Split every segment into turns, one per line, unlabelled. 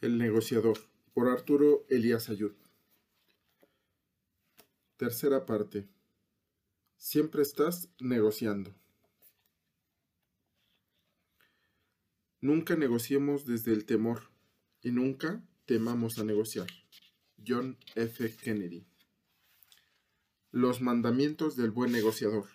El negociador, por Arturo Elías Ayud. Tercera parte. Siempre estás negociando. Nunca negociemos desde el temor y nunca temamos a negociar. John F. Kennedy. Los mandamientos del buen negociador.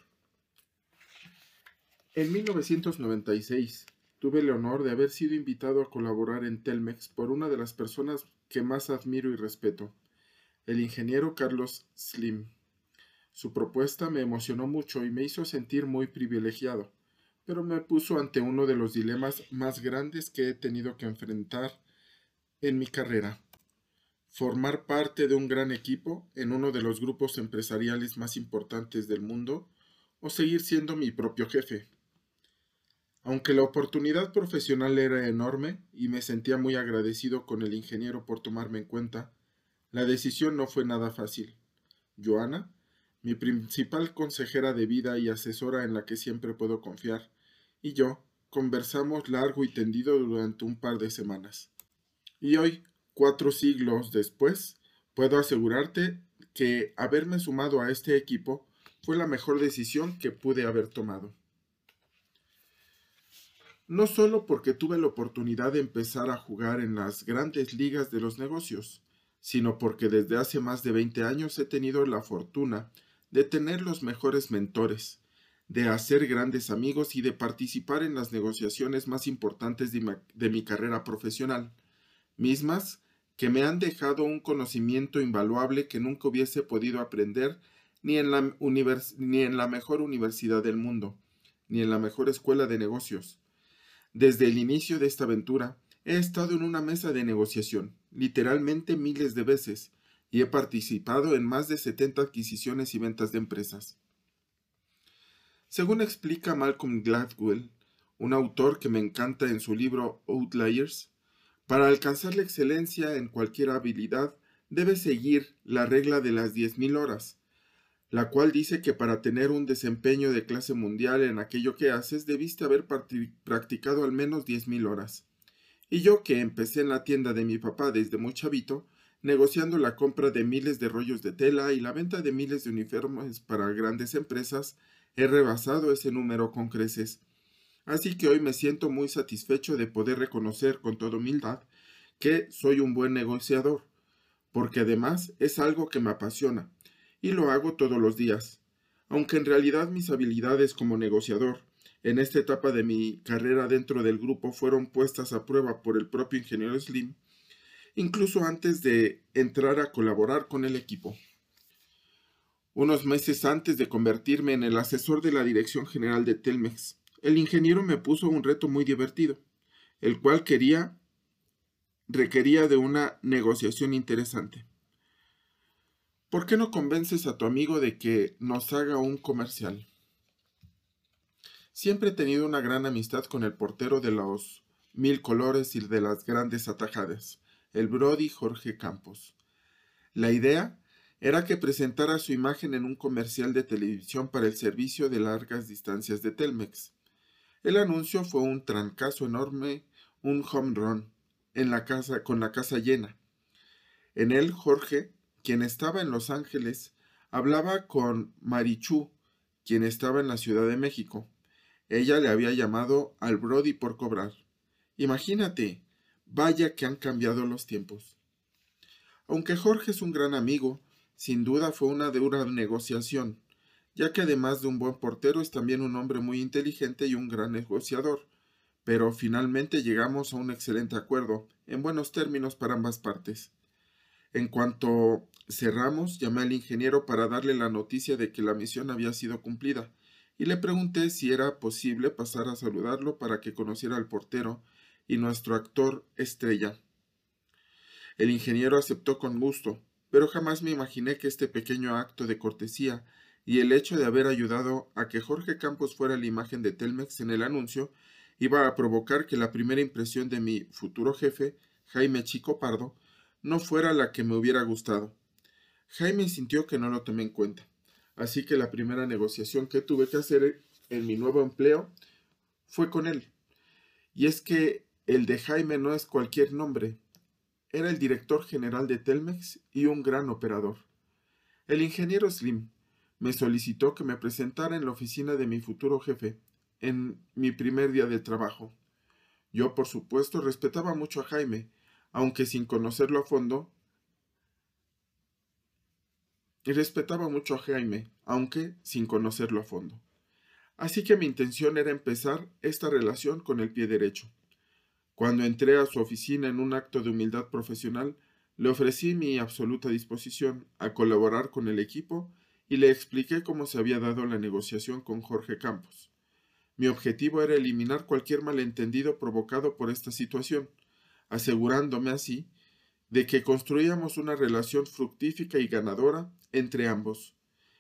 En 1996, Tuve el honor de haber sido invitado a colaborar en Telmex por una de las personas que más admiro y respeto, el ingeniero Carlos Slim. Su propuesta me emocionó mucho y me hizo sentir muy privilegiado, pero me puso ante uno de los dilemas más grandes que he tenido que enfrentar en mi carrera. Formar parte de un gran equipo en uno de los grupos empresariales más importantes del mundo o seguir siendo mi propio jefe. Aunque la oportunidad profesional era enorme y me sentía muy agradecido con el ingeniero por tomarme en cuenta, la decisión no fue nada fácil. Joana, mi principal consejera de vida y asesora en la que siempre puedo confiar, y yo conversamos largo y tendido durante un par de semanas. Y hoy, cuatro siglos después, puedo asegurarte que haberme sumado a este equipo fue la mejor decisión que pude haber tomado no solo porque tuve la oportunidad de empezar a jugar en las grandes ligas de los negocios, sino porque desde hace más de 20 años he tenido la fortuna de tener los mejores mentores, de hacer grandes amigos y de participar en las negociaciones más importantes de mi, carrera profesional, mismas que me han dejado un conocimiento invaluable que nunca hubiese podido aprender ni en la, ni en la mejor universidad del mundo, ni en la mejor escuela de negocios desde el inicio de esta aventura, he estado en una mesa de negociación, literalmente miles de veces, y he participado en más de 70 adquisiciones y ventas de empresas. Según explica Malcolm Gladwell, un autor que me encanta en su libro Outliers, para alcanzar la excelencia en cualquier habilidad debe seguir la regla de las 10.000 horas, la cual dice que para tener un desempeño de clase mundial en aquello que haces debiste haber practicado al menos 10.000 horas. Y yo que empecé en la tienda de mi papá desde muy chavito, negociando la compra de miles de rollos de tela y la venta de miles de uniformes para grandes empresas, he rebasado ese número con creces. Así que hoy me siento muy satisfecho de poder reconocer con toda humildad que soy un buen negociador, porque además es algo que me apasiona, y lo hago todos los días. Aunque en realidad mis habilidades como negociador en esta etapa de mi carrera dentro del grupo fueron puestas a prueba por el propio ingeniero Slim, incluso antes de entrar a colaborar con el equipo. Unos meses antes de convertirme en el asesor de la Dirección General de Telmex, el ingeniero me puso un reto muy divertido, el cual quería requería de una negociación interesante. ¿Por qué no convences a tu amigo de que nos haga un comercial? Siempre he tenido una gran amistad con el portero de los mil colores y de las grandes atajadas, el Brody Jorge Campos. La idea era que presentara su imagen en un comercial de televisión para el servicio de largas distancias de Telmex. El anuncio fue un trancazo enorme, un home run, en la casa, con la casa llena. En él Jorge quien estaba en Los Ángeles, hablaba con Marichu, quien estaba en la Ciudad de México. Ella le había llamado al Brody por cobrar. Imagínate, vaya que han cambiado los tiempos. Aunque Jorge es un gran amigo, sin duda fue una dura negociación, ya que además de un buen portero es también un hombre muy inteligente y un gran negociador. Pero finalmente llegamos a un excelente acuerdo, en buenos términos para ambas partes. En cuanto cerramos, llamé al ingeniero para darle la noticia de que la misión había sido cumplida, y le pregunté si era posible pasar a saludarlo para que conociera al portero y nuestro actor estrella. El ingeniero aceptó con gusto, pero jamás me imaginé que este pequeño acto de cortesía y el hecho de haber ayudado a que Jorge Campos fuera la imagen de Telmex en el anuncio iba a provocar que la primera impresión de mi futuro jefe, Jaime Chico Pardo, no fuera la que me hubiera gustado. Jaime sintió que no lo tomé en cuenta, así que la primera negociación que tuve que hacer en mi nuevo empleo fue con él. Y es que el de Jaime no es cualquier nombre, era el director general de Telmex y un gran operador. El ingeniero Slim me solicitó que me presentara en la oficina de mi futuro jefe, en mi primer día de trabajo. Yo, por supuesto, respetaba mucho a Jaime, aunque sin conocerlo a fondo, y respetaba mucho a Jaime, aunque sin conocerlo a fondo. Así que mi intención era empezar esta relación con el pie derecho. Cuando entré a su oficina en un acto de humildad profesional, le ofrecí mi absoluta disposición a colaborar con el equipo y le expliqué cómo se había dado la negociación con Jorge Campos. Mi objetivo era eliminar cualquier malentendido provocado por esta situación, asegurándome así de que construíamos una relación fructífica y ganadora entre ambos.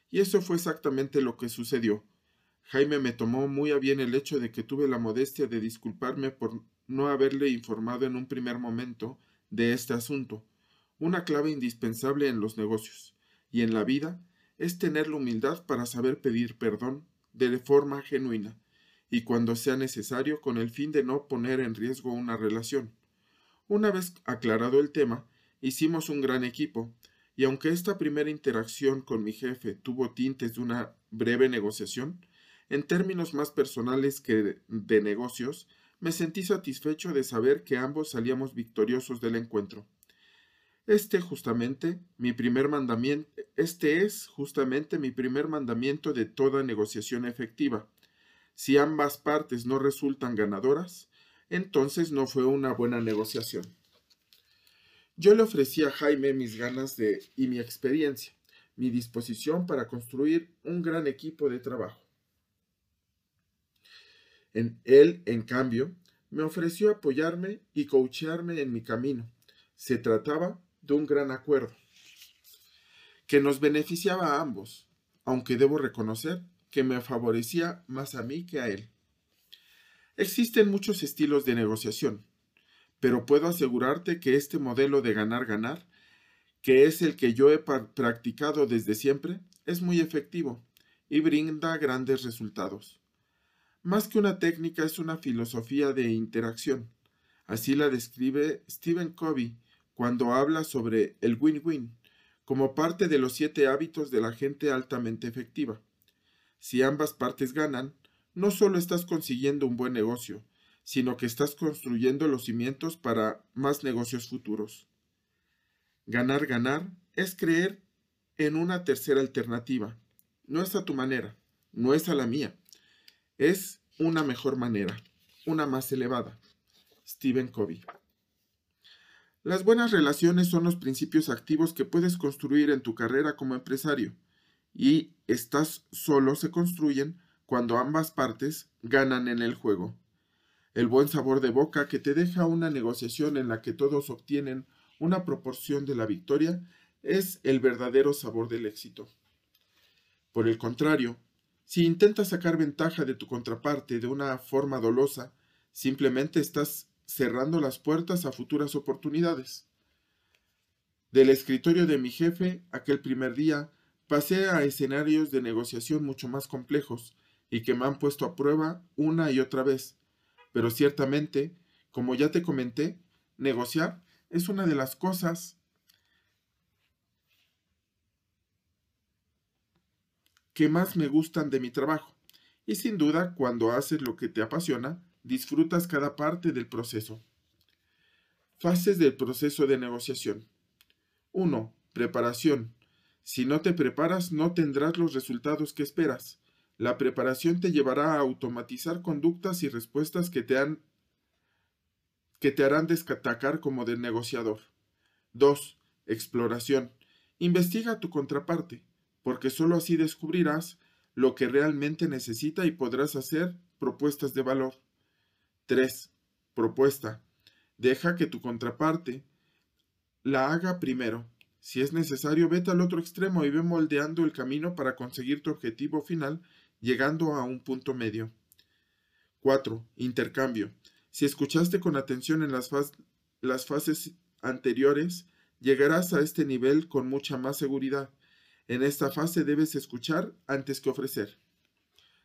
Y eso fue exactamente lo que sucedió. Jaime me tomó muy a bien el hecho de que tuve la modestia de disculparme por no haberle informado en un primer momento de este asunto. Una clave indispensable en los negocios y en la vida es tener la humildad para saber pedir perdón de forma genuina y cuando sea necesario con el fin de no poner en riesgo una relación. Una vez aclarado el tema, hicimos un gran equipo, y aunque esta primera interacción con mi jefe tuvo tintes de una breve negociación, en términos más personales que de negocios, me sentí satisfecho de saber que ambos salíamos victoriosos del encuentro. Este justamente mi primer mandamiento, este es justamente mi primer mandamiento de toda negociación efectiva. Si ambas partes no resultan ganadoras, entonces no fue una buena negociación. Yo le ofrecí a Jaime mis ganas de y mi experiencia, mi disposición para construir un gran equipo de trabajo. Él, en cambio, me ofreció apoyarme y coachearme en mi camino. Se trataba de un gran acuerdo que nos beneficiaba a ambos, aunque debo reconocer que me favorecía más a mí que a él. Existen muchos estilos de negociación, pero puedo asegurarte que este modelo de ganar-ganar, que es el que yo he practicado desde siempre, es muy efectivo y brinda grandes resultados. Más que una técnica es una filosofía de interacción. Así la describe Stephen Covey cuando habla sobre el win-win, como parte de los siete hábitos de la gente altamente efectiva. Si ambas partes ganan, no solo estás consiguiendo un buen negocio, sino que estás construyendo los cimientos para más negocios futuros. Ganar, ganar es creer en una tercera alternativa. No es a tu manera, no es a la mía. Es una mejor manera, una más elevada. Stephen Covey. Las buenas relaciones son los principios activos que puedes construir en tu carrera como empresario y estas solo se construyen cuando ambas partes ganan en el juego el buen sabor de boca que te deja una negociación en la que todos obtienen una proporción de la victoria es el verdadero sabor del éxito. Por el contrario, si intentas sacar ventaja de tu contraparte de una forma dolosa, simplemente estás cerrando las puertas a futuras oportunidades. Del escritorio de mi jefe, aquel primer día, pasé a escenarios de negociación mucho más complejos y que me han puesto a prueba una y otra vez, pero ciertamente, como ya te comenté, negociar es una de las cosas que más me gustan de mi trabajo. Y sin duda, cuando haces lo que te apasiona, disfrutas cada parte del proceso. Fases del proceso de negociación. 1. Preparación. Si no te preparas, no tendrás los resultados que esperas. La preparación te llevará a automatizar conductas y respuestas que te, han, que te harán destacar como de negociador. 2. Exploración. Investiga a tu contraparte, porque sólo así descubrirás lo que realmente necesita y podrás hacer propuestas de valor. 3. Propuesta. Deja que tu contraparte la haga primero. Si es necesario, vete al otro extremo y ve moldeando el camino para conseguir tu objetivo final llegando a un punto medio. 4. Intercambio. Si escuchaste con atención en las, fases anteriores, llegarás a este nivel con mucha más seguridad. En esta fase debes escuchar antes que ofrecer.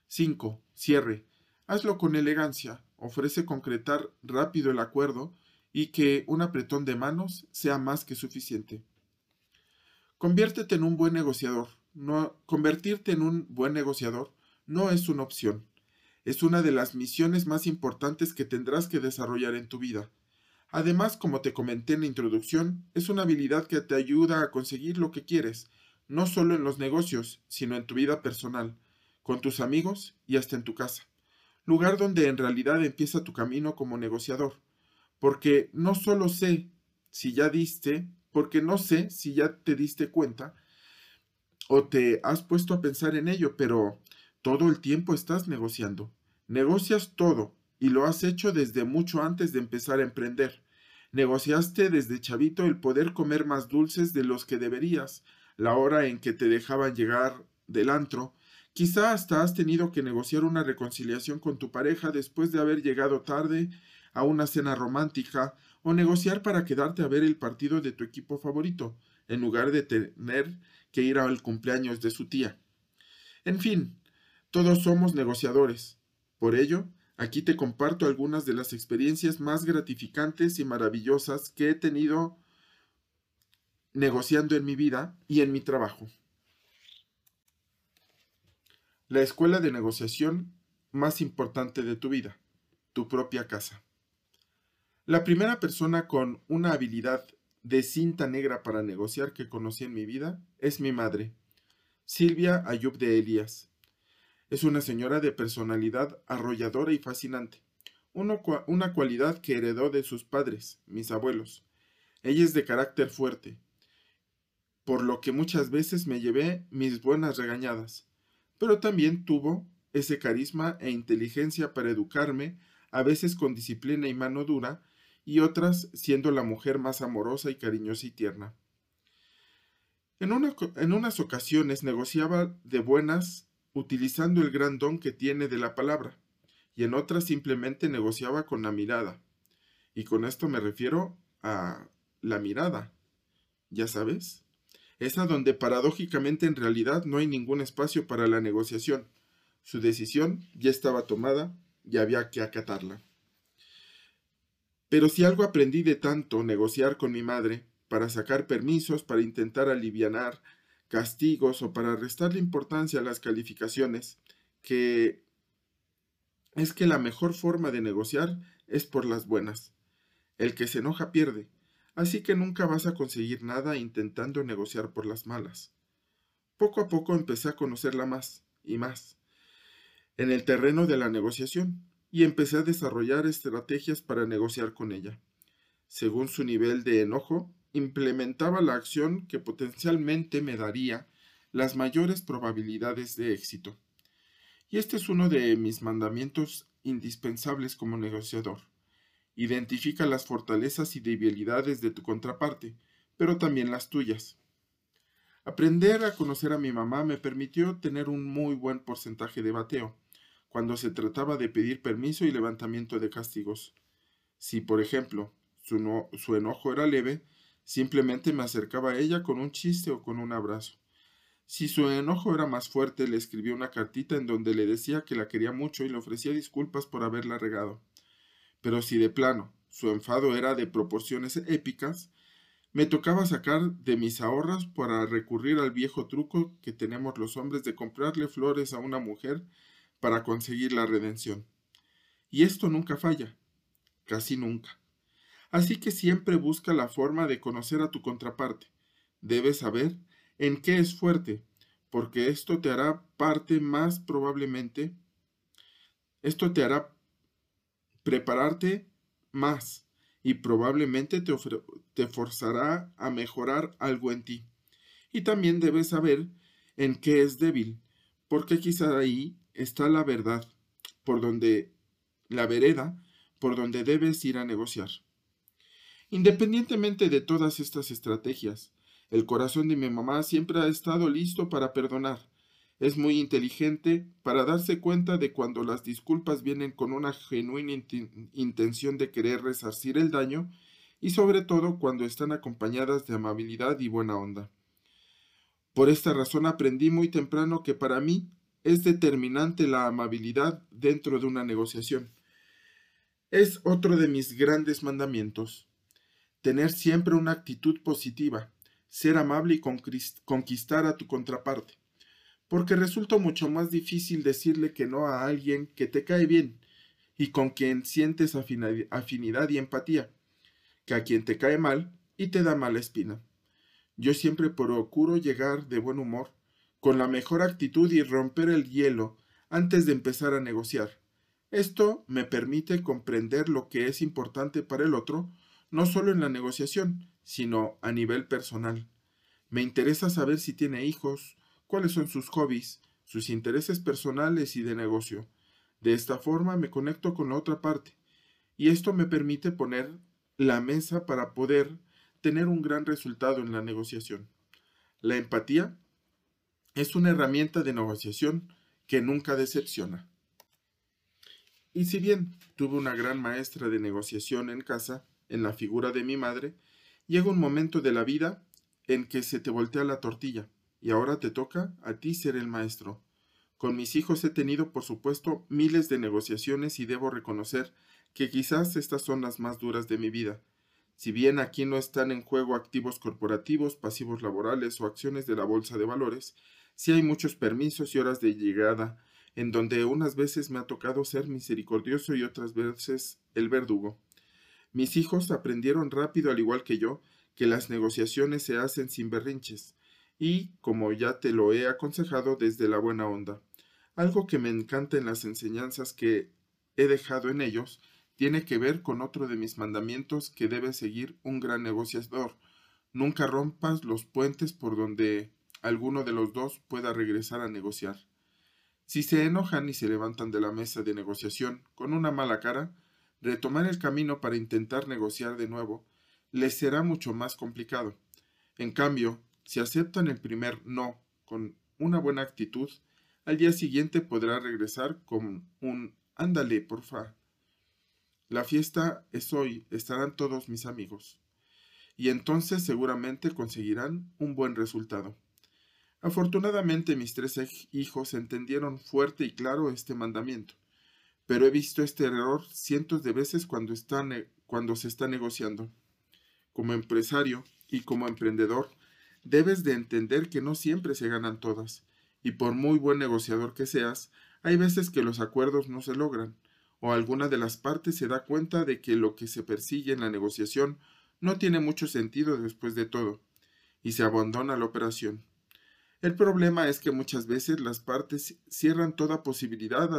5. Cierre. Hazlo con elegancia. Ofrece concretar rápido el acuerdo y que un apretón de manos sea más que suficiente. Conviértete en un buen negociador. No, convertirte en un buen negociador no es una opción. Es una de las misiones más importantes que tendrás que desarrollar en tu vida. Además, como te comenté en la introducción, es una habilidad que te ayuda a conseguir lo que quieres, no solo en los negocios, sino en tu vida personal, con tus amigos y hasta en tu casa, lugar donde en realidad empieza tu camino como negociador, porque no solo sé si ya diste, porque no sé si ya te diste cuenta o te has puesto a pensar en ello, pero todo el tiempo estás negociando. Negocias todo, y lo has hecho desde mucho antes de empezar a emprender. Negociaste desde chavito el poder comer más dulces de los que deberías, la hora en que te dejaban llegar del antro. Quizá hasta has tenido que negociar una reconciliación con tu pareja después de haber llegado tarde a una cena romántica o negociar para quedarte a ver el partido de tu equipo favorito, en lugar de tener que ir al cumpleaños de su tía. En fin, todos somos negociadores. Por ello, Aquí te comparto algunas de las experiencias más gratificantes y maravillosas que he tenido negociando en mi vida y en mi trabajo. La escuela de negociación más importante de tu vida, tu propia casa. La primera persona con una habilidad de cinta negra para negociar que conocí en mi vida es mi madre, Silvia Ayub de Elías. Es una señora de personalidad arrolladora y fascinante, una, cualidad que heredó de sus padres, mis abuelos. Ella es de carácter fuerte, por lo que muchas veces me llevé mis buenas regañadas, pero también tuvo ese carisma e inteligencia para educarme, a veces con disciplina y mano dura, y otras siendo la mujer más amorosa y cariñosa y tierna. En, en unas ocasiones negociaba de buenas utilizando el gran don que tiene de la palabra, y en otras simplemente negociaba con la mirada. Y con esto me refiero a la mirada. ¿Ya sabes? Esa donde paradójicamente en realidad no hay ningún espacio para la negociación. Su decisión ya estaba tomada y había que acatarla. Pero si algo aprendí de tanto negociar con mi madre, para sacar permisos, para intentar alivianar castigos o para restarle importancia a las calificaciones, que es que la mejor forma de negociar es por las buenas. El que se enoja pierde, así que nunca vas a conseguir nada intentando negociar por las malas. Poco a poco empecé a conocerla más y más en el terreno de la negociación y empecé a desarrollar estrategias para negociar con ella. Según su nivel de enojo, implementaba la acción que potencialmente me daría las mayores probabilidades de éxito. Y este es uno de mis mandamientos indispensables como negociador. Identifica las fortalezas y debilidades de tu contraparte, pero también las tuyas. Aprender a conocer a mi mamá me permitió tener un muy buen porcentaje de bateo, cuando se trataba de pedir permiso y levantamiento de castigos. Si, por ejemplo, su, su enojo era leve, Simplemente me acercaba a ella con un chiste o con un abrazo. Si su enojo era más fuerte, le escribí una cartita en donde le decía que la quería mucho y le ofrecía disculpas por haberla regado. Pero si de plano su enfado era de proporciones épicas, me tocaba sacar de mis ahorros para recurrir al viejo truco que tenemos los hombres de comprarle flores a una mujer para conseguir la redención. Y esto nunca falla, casi nunca. Así que siempre busca la forma de conocer a tu contraparte. Debes saber en qué es fuerte, porque esto te hará parte más probablemente, esto te hará prepararte más y probablemente te, forzará a mejorar algo en ti. Y también debes saber en qué es débil, porque quizá ahí está la verdad, por donde la vereda, por donde debes ir a negociar. Independientemente de todas estas estrategias, el corazón de mi mamá siempre ha estado listo para perdonar. Es muy inteligente para darse cuenta de cuando las disculpas vienen con una genuina intención de querer resarcir el daño y sobre todo cuando están acompañadas de amabilidad y buena onda. Por esta razón aprendí muy temprano que para mí es determinante la amabilidad dentro de una negociación. Es otro de mis grandes mandamientos. Tener siempre una actitud positiva, ser amable y conquistar a tu contraparte, porque resulta mucho más difícil decirle que no a alguien que te cae bien y con quien sientes afinidad y empatía, que a quien te cae mal y te da mala espina. Yo siempre procuro llegar de buen humor, con la mejor actitud y romper el hielo antes de empezar a negociar. Esto me permite comprender lo que es importante para el otro, no solo en la negociación, sino a nivel personal. Me interesa saber si tiene hijos, cuáles son sus hobbies, sus intereses personales y de negocio. De esta forma me conecto con la otra parte, y esto me permite poner la mesa para poder tener un gran resultado en la negociación. La empatía es una herramienta de negociación que nunca decepciona. Y si bien tuve una gran maestra de negociación en casa, en la figura de mi madre, llega un momento de la vida en que se te voltea la tortilla, y ahora te toca a ti ser el maestro. Con mis hijos he tenido, por supuesto, miles de negociaciones y debo reconocer que quizás estas son las más duras de mi vida. Si bien aquí no están en juego activos corporativos, pasivos laborales o acciones de la bolsa de valores, sí hay muchos permisos y horas de llegada, en donde unas veces me ha tocado ser misericordioso y otras veces el verdugo. Mis hijos aprendieron rápido, al igual que yo, que las negociaciones se hacen sin berrinches, y, como ya te lo he aconsejado, desde la buena onda. Algo que me encanta en las enseñanzas que he dejado en ellos tiene que ver con otro de mis mandamientos que debe seguir un gran negociador. Nunca rompas los puentes por donde alguno de los dos pueda regresar a negociar. Si se enojan y se levantan de la mesa de negociación con una mala cara, retomar el camino para intentar negociar de nuevo les será mucho más complicado. En cambio, si aceptan el primer no con una buena actitud, al día siguiente podrá regresar con un ándale, porfa. La fiesta es hoy, estarán todos mis amigos. Y entonces seguramente conseguirán un buen resultado. Afortunadamente mis tres hijos entendieron fuerte y claro este mandamiento, pero he visto este error cientos de veces cuando, cuando se está negociando. Como empresario y como emprendedor, debes de entender que no siempre se ganan todas, y por muy buen negociador que seas, hay veces que los acuerdos no se logran, o alguna de las partes se da cuenta de que lo que se persigue en la negociación no tiene mucho sentido después de todo, y se abandona la operación. El problema es que muchas veces las partes cierran toda posibilidad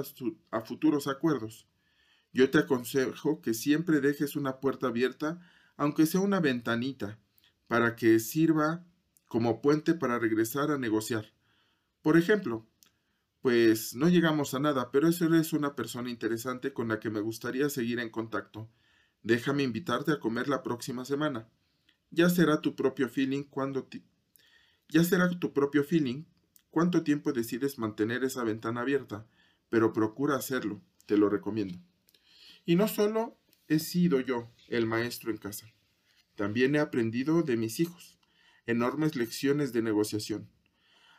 a, futuros acuerdos. Yo te aconsejo que siempre dejes una puerta abierta, aunque sea una ventanita, para que sirva como puente para regresar a negociar. Por ejemplo, pues no llegamos a nada, pero eso eres una persona interesante con la que me gustaría seguir en contacto. Déjame invitarte a comer la próxima semana. Ya será tu propio feeling cuando ya será tu propio feeling cuánto tiempo decides mantener esa ventana abierta, pero procura hacerlo, te lo recomiendo. Y no solo he sido yo el maestro en casa, también he aprendido de mis hijos, enormes lecciones de negociación.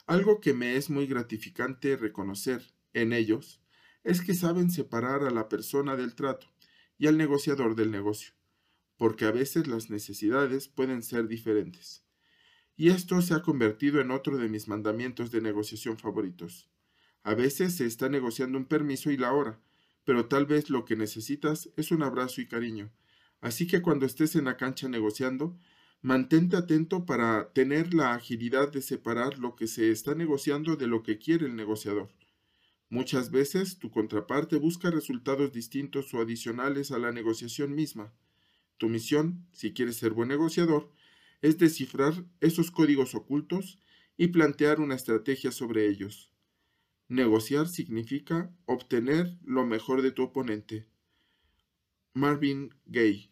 Algo que me es muy gratificante reconocer en ellos es que saben separar a la persona del trato y al negociador del negocio, porque a veces las necesidades pueden ser diferentes y esto se ha convertido en otro de mis mandamientos de negociación favoritos. A veces se está negociando un permiso y la hora, pero tal vez lo que necesitas es un abrazo y cariño. Así que cuando estés en la cancha negociando, mantente atento para tener la agilidad de separar lo que se está negociando de lo que quiere el negociador. Muchas veces tu contraparte busca resultados distintos o adicionales a la negociación misma. Tu misión, si quieres ser buen negociador, es descifrar esos códigos ocultos y plantear una estrategia sobre ellos. Negociar significa obtener lo mejor de tu oponente. Marvin Gaye